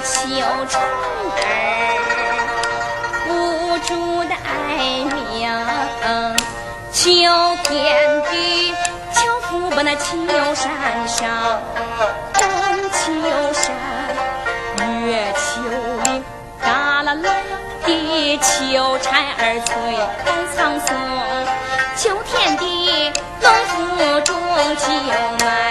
秋虫儿无助的哀鸣，秋天的秋夫把那秋山上登秋山，月秋林打了落的秋蝉儿脆，满苍松，秋天的农夫种秋麦。